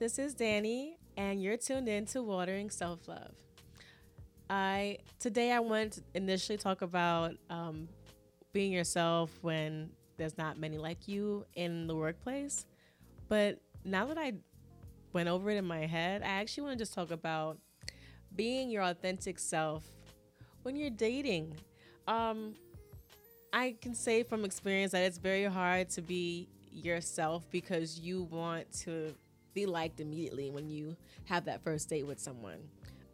this is Danny, and you're tuned in to Watering Self Love. I today I want to initially talk about um, being yourself when there's not many like you in the workplace, but now that I went over it in my head, I actually want to just talk about being your authentic self when you're dating. Um, I can say from experience that it's very hard to be yourself because you want to be liked immediately when you have that first date with someone.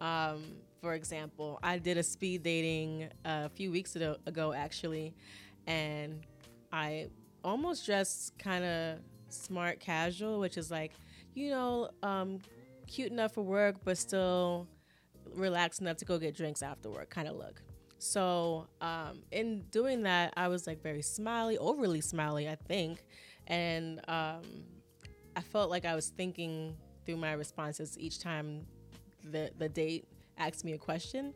Um, for example, I did a speed dating a few weeks ago, ago actually, and I almost dressed kind of smart casual, which is like, you know, um, cute enough for work, but still relaxed enough to go get drinks after work kind of look. So, um, in doing that, I was like very smiley, overly smiley, I think. And um, I felt like I was thinking through my responses each time the, the date asked me a question.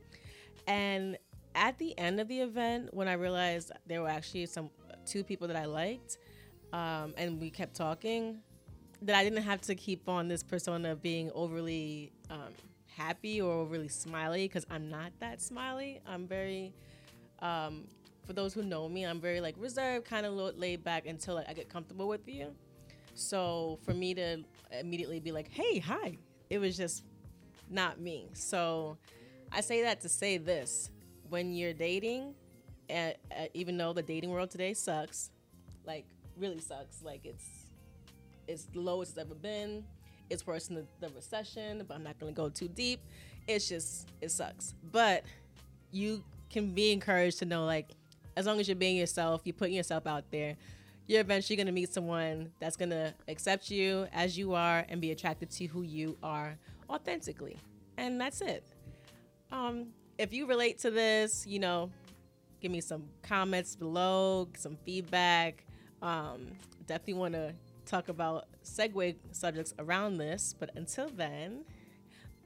And at the end of the event, when I realized there were actually some two people that I liked, um, and we kept talking, that I didn't have to keep on this persona of being overly um, happy or overly smiley because I'm not that smiley. I'm very, um, for those who know me, I'm very like reserved, kind of laid back until like, I get comfortable with you. So for me to immediately be like, "Hey, hi," it was just not me. So I say that to say this: when you're dating, and, even though the dating world today sucks, like really sucks, like it's it's the lowest it's ever been. It's worse than the, the recession, but I'm not gonna go too deep. It's just it sucks. But you can be encouraged to know like as long as you're being yourself, you're putting yourself out there, you're eventually going to meet someone that's going to accept you as you are and be attracted to who you are authentically. And that's it. Um, if you relate to this, you know, give me some comments below, some feedback. Um, definitely want to talk about segue subjects around this. But until then,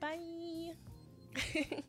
bye.